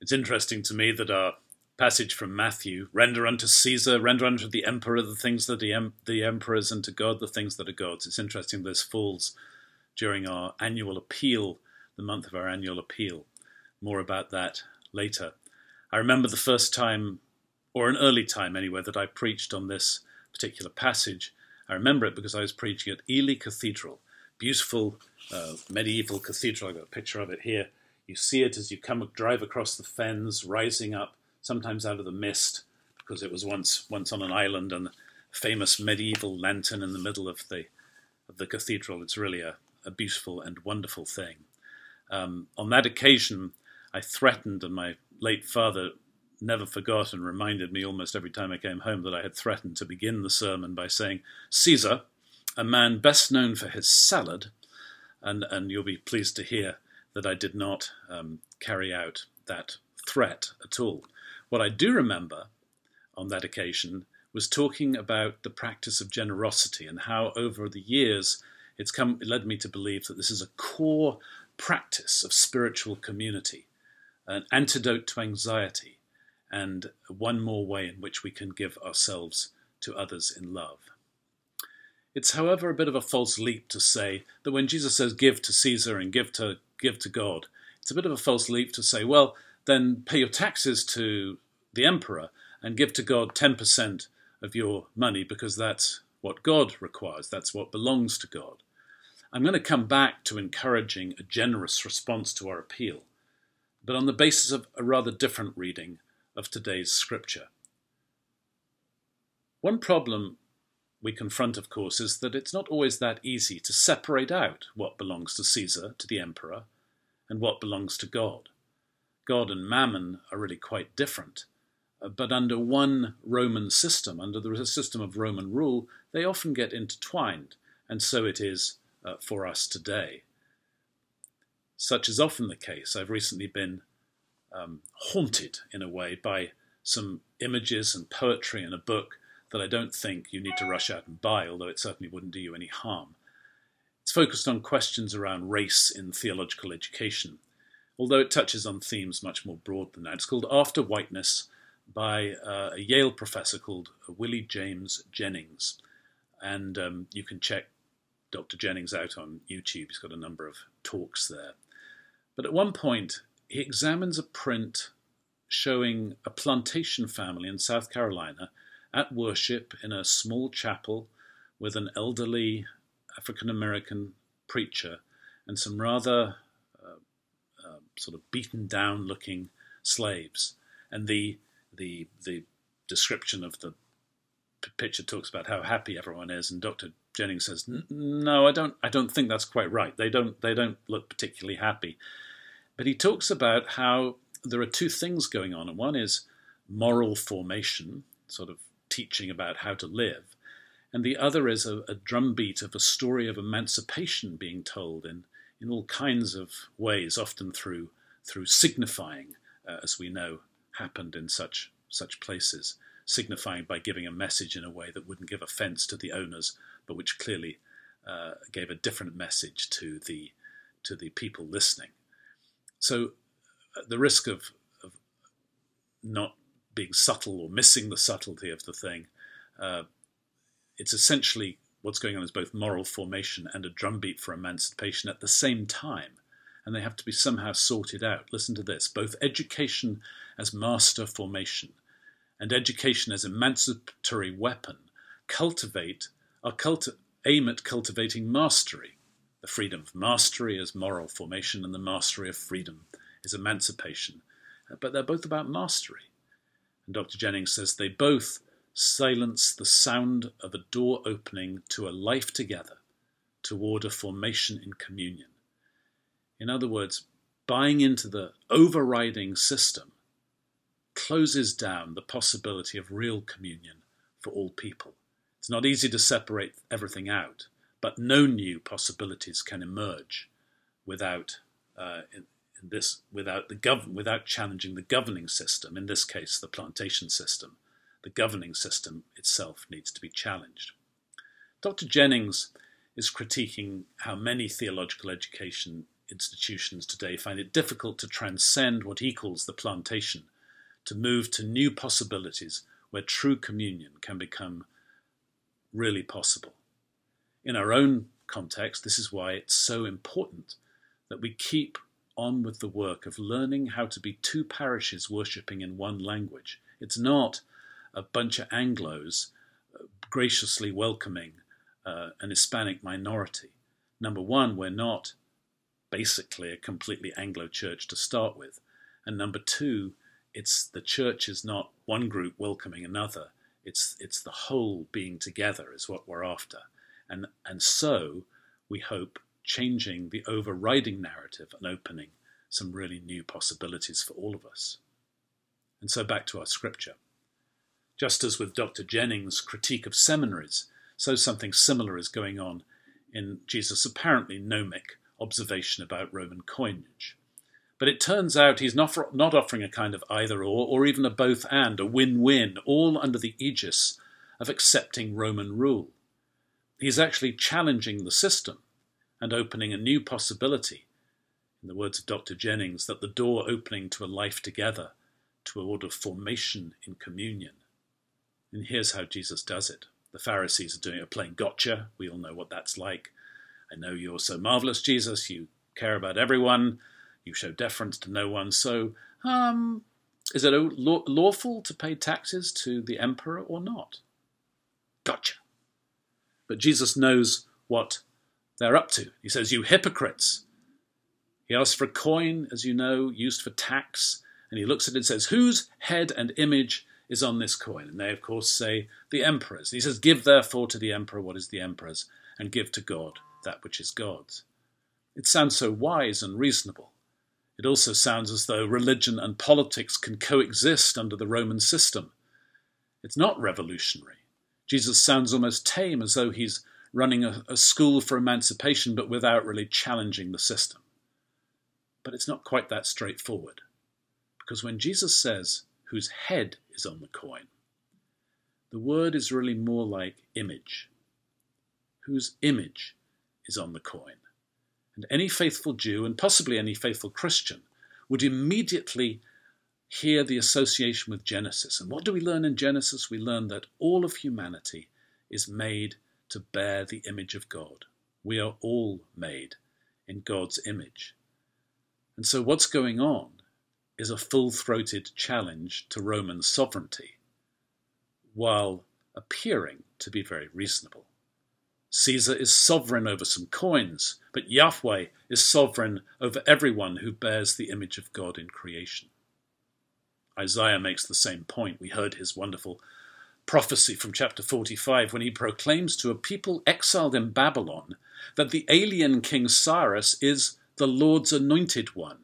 It's interesting to me that our passage from Matthew, render unto Caesar, render unto the emperor the things that the, em- the emperors, and to God the things that are God's. It's interesting this falls during our annual appeal, the month of our annual appeal. More about that later. I remember the first time, or an early time anyway, that I preached on this particular passage. I remember it because I was preaching at Ely Cathedral, beautiful uh, medieval cathedral. I've got a picture of it here. You see it as you come drive across the fens, rising up, sometimes out of the mist, because it was once once on an island, and a famous medieval lantern in the middle of the of the cathedral. It's really a, a beautiful and wonderful thing. Um, on that occasion, I threatened, and my late father never forgot and reminded me almost every time I came home that I had threatened to begin the sermon by saying, Caesar, a man best known for his salad, and, and you'll be pleased to hear that I did not um, carry out that threat at all. What I do remember on that occasion was talking about the practice of generosity and how over the years it's come it led me to believe that this is a core practice of spiritual community, an antidote to anxiety, and one more way in which we can give ourselves to others in love. It's, however, a bit of a false leap to say that when Jesus says give to Caesar and give to give to God, it's a bit of a false leap to say, well, then pay your taxes to the emperor and give to God 10% of your money because that's what God requires, that's what belongs to God. I'm going to come back to encouraging a generous response to our appeal, but on the basis of a rather different reading of today's scripture. One problem we confront, of course, is that it's not always that easy to separate out what belongs to Caesar, to the emperor, and what belongs to God. God and mammon are really quite different. Uh, but under one Roman system, under the system of Roman rule, they often get intertwined, and so it is uh, for us today. Such is often the case. I've recently been um, haunted, in a way, by some images and poetry in a book that I don't think you need to rush out and buy, although it certainly wouldn't do you any harm. It's focused on questions around race in theological education, although it touches on themes much more broad than that. It's called After Whiteness by uh, a Yale professor called Willie James Jennings. And um, you can check Dr. Jennings out on YouTube. He's got a number of talks there. But at one point, he examines a print showing a plantation family in South Carolina at worship in a small chapel with an elderly African American preacher and some rather uh, uh, sort of beaten down looking slaves. And the, the, the description of the picture talks about how happy everyone is, and Dr. Jennings says, "No, I don't. I don't think that's quite right. They don't. They don't look particularly happy." But he talks about how there are two things going on, and one is moral formation, sort of teaching about how to live. And the other is a, a drumbeat of a story of emancipation being told in, in all kinds of ways, often through, through signifying, uh, as we know happened in such, such places, signifying by giving a message in a way that wouldn't give offense to the owners, but which clearly uh, gave a different message to the, to the people listening. So, uh, the risk of, of not being subtle or missing the subtlety of the thing. Uh, it's essentially what's going on is both moral formation and a drumbeat for emancipation at the same time, and they have to be somehow sorted out. Listen to this both education as master formation and education as emancipatory weapon cultivate are culti- aim at cultivating mastery. The freedom of mastery is moral formation, and the mastery of freedom is emancipation. But they're both about mastery. And Dr. Jennings says they both silence the sound of a door opening to a life together toward a formation in communion. In other words, buying into the overriding system closes down the possibility of real communion for all people. It's not easy to separate everything out, but no new possibilities can emerge without uh, this without the gov- without challenging the governing system. In this case, the plantation system. The governing system itself needs to be challenged. Dr. Jennings is critiquing how many theological education institutions today find it difficult to transcend what he calls the plantation, to move to new possibilities where true communion can become really possible. In our own context, this is why it's so important that we keep on with the work of learning how to be two parishes worshipping in one language. It's not a bunch of Anglos uh, graciously welcoming uh, an Hispanic minority. Number one, we're not basically a completely Anglo church to start with. And number two, it's the church is not one group welcoming another. It's it's the whole being together is what we're after. And and so we hope changing the overriding narrative and opening some really new possibilities for all of us. And so back to our scripture. Just as with Dr. Jennings' critique of seminaries, so something similar is going on in Jesus' apparently gnomic observation about Roman coinage. But it turns out he's not, not offering a kind of either or, or even a both and, a win win, all under the aegis of accepting Roman rule. He's actually challenging the system and opening a new possibility, in the words of Dr. Jennings, that the door opening to a life together, to a word of formation in communion. And here's how Jesus does it. The Pharisees are doing a plain gotcha. We all know what that's like. I know you're so marvelous, Jesus. You care about everyone. You show deference to no one. So, um, is it lawful to pay taxes to the emperor or not? Gotcha. But Jesus knows what they're up to. He says, You hypocrites. He asks for a coin, as you know, used for tax, and he looks at it and says, Whose head and image is on this coin? And they, of course, say, The emperor's. he says, Give therefore to the emperor what is the emperor's, and give to God that which is God's. It sounds so wise and reasonable. It also sounds as though religion and politics can coexist under the Roman system. It's not revolutionary. Jesus sounds almost tame, as though he's running a, a school for emancipation, but without really challenging the system. But it's not quite that straightforward. Because when Jesus says, whose head is on the coin, the word is really more like image. Whose image is on the coin? And any faithful Jew, and possibly any faithful Christian, would immediately hear the association with Genesis. And what do we learn in Genesis? We learn that all of humanity is made to bear the image of God. We are all made in God's image. And so, what's going on is a full throated challenge to Roman sovereignty, while appearing to be very reasonable. Caesar is sovereign over some coins, but Yahweh is sovereign over everyone who bears the image of God in creation. Isaiah makes the same point. We heard his wonderful prophecy from chapter 45 when he proclaims to a people exiled in Babylon that the alien King Cyrus is the Lord's anointed one.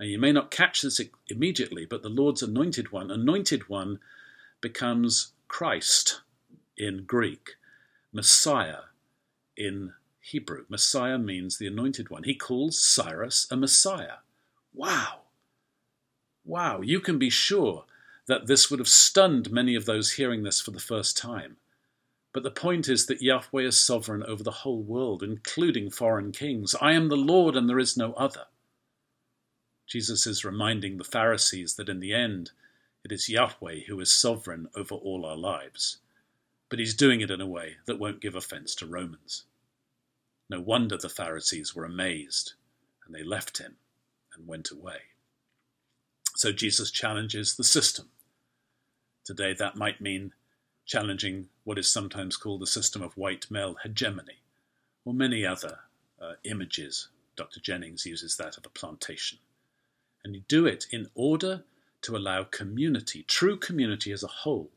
Now, you may not catch this immediately, but the Lord's anointed one, anointed one, becomes Christ in Greek, Messiah in Hebrew. Messiah means the anointed one. He calls Cyrus a Messiah. Wow! Wow, you can be sure that this would have stunned many of those hearing this for the first time. But the point is that Yahweh is sovereign over the whole world, including foreign kings. I am the Lord and there is no other. Jesus is reminding the Pharisees that in the end, it is Yahweh who is sovereign over all our lives. But he's doing it in a way that won't give offense to Romans. No wonder the Pharisees were amazed, and they left him and went away. So Jesus challenges the system. Today, that might mean challenging what is sometimes called the system of white male hegemony, or many other uh, images. Dr. Jennings uses that of a plantation. And you do it in order to allow community, true community as a whole,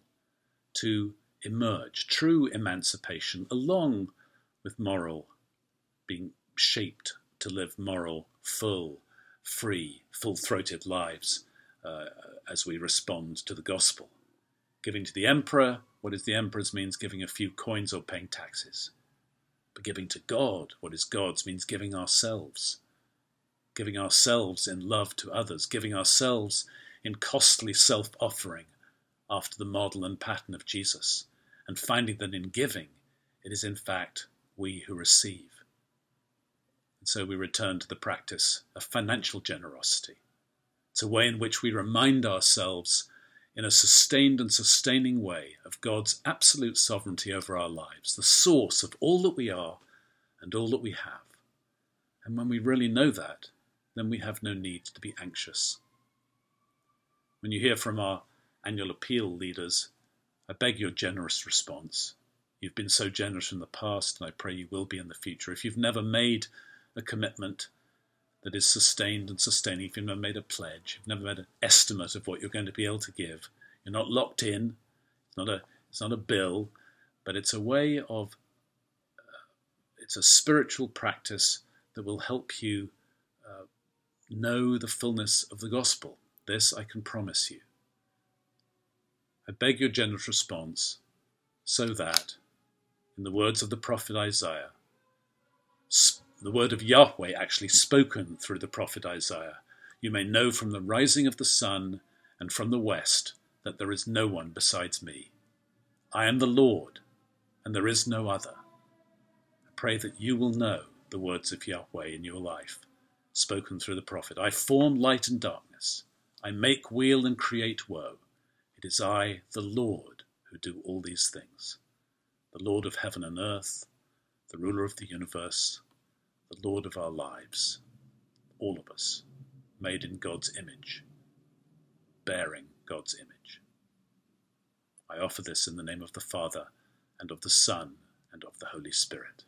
to emerge, true emancipation, along with moral being shaped to live moral, full, free, full throated lives uh, as we respond to the gospel. Giving to the emperor, what is the emperor's means giving a few coins or paying taxes. But giving to God, what is God's, means giving ourselves. Giving ourselves in love to others, giving ourselves in costly self offering after the model and pattern of Jesus, and finding that in giving, it is in fact we who receive. And so we return to the practice of financial generosity. It's a way in which we remind ourselves in a sustained and sustaining way of God's absolute sovereignty over our lives, the source of all that we are and all that we have. And when we really know that, then we have no need to be anxious. When you hear from our annual appeal leaders, I beg your generous response. You've been so generous in the past, and I pray you will be in the future. If you've never made a commitment that is sustained and sustaining, if you've never made a pledge, you've never made an estimate of what you're going to be able to give, you're not locked in. It's not a it's not a bill, but it's a way of uh, it's a spiritual practice that will help you uh, know the fullness of the gospel. This I can promise you. I beg your generous response so that, in the words of the prophet Isaiah, the word of Yahweh actually spoken through the prophet Isaiah, you may know from the rising of the sun and from the west that there is no one besides me. I am the Lord, and there is no other. I pray that you will know the words of Yahweh in your life, spoken through the prophet. I form light and darkness. I make weal and create woe. It is I, the Lord, who do all these things. The Lord of heaven and earth, the ruler of the universe, the Lord of our lives, all of us, made in God's image, bearing God's image. I offer this in the name of the Father, and of the Son, and of the Holy Spirit.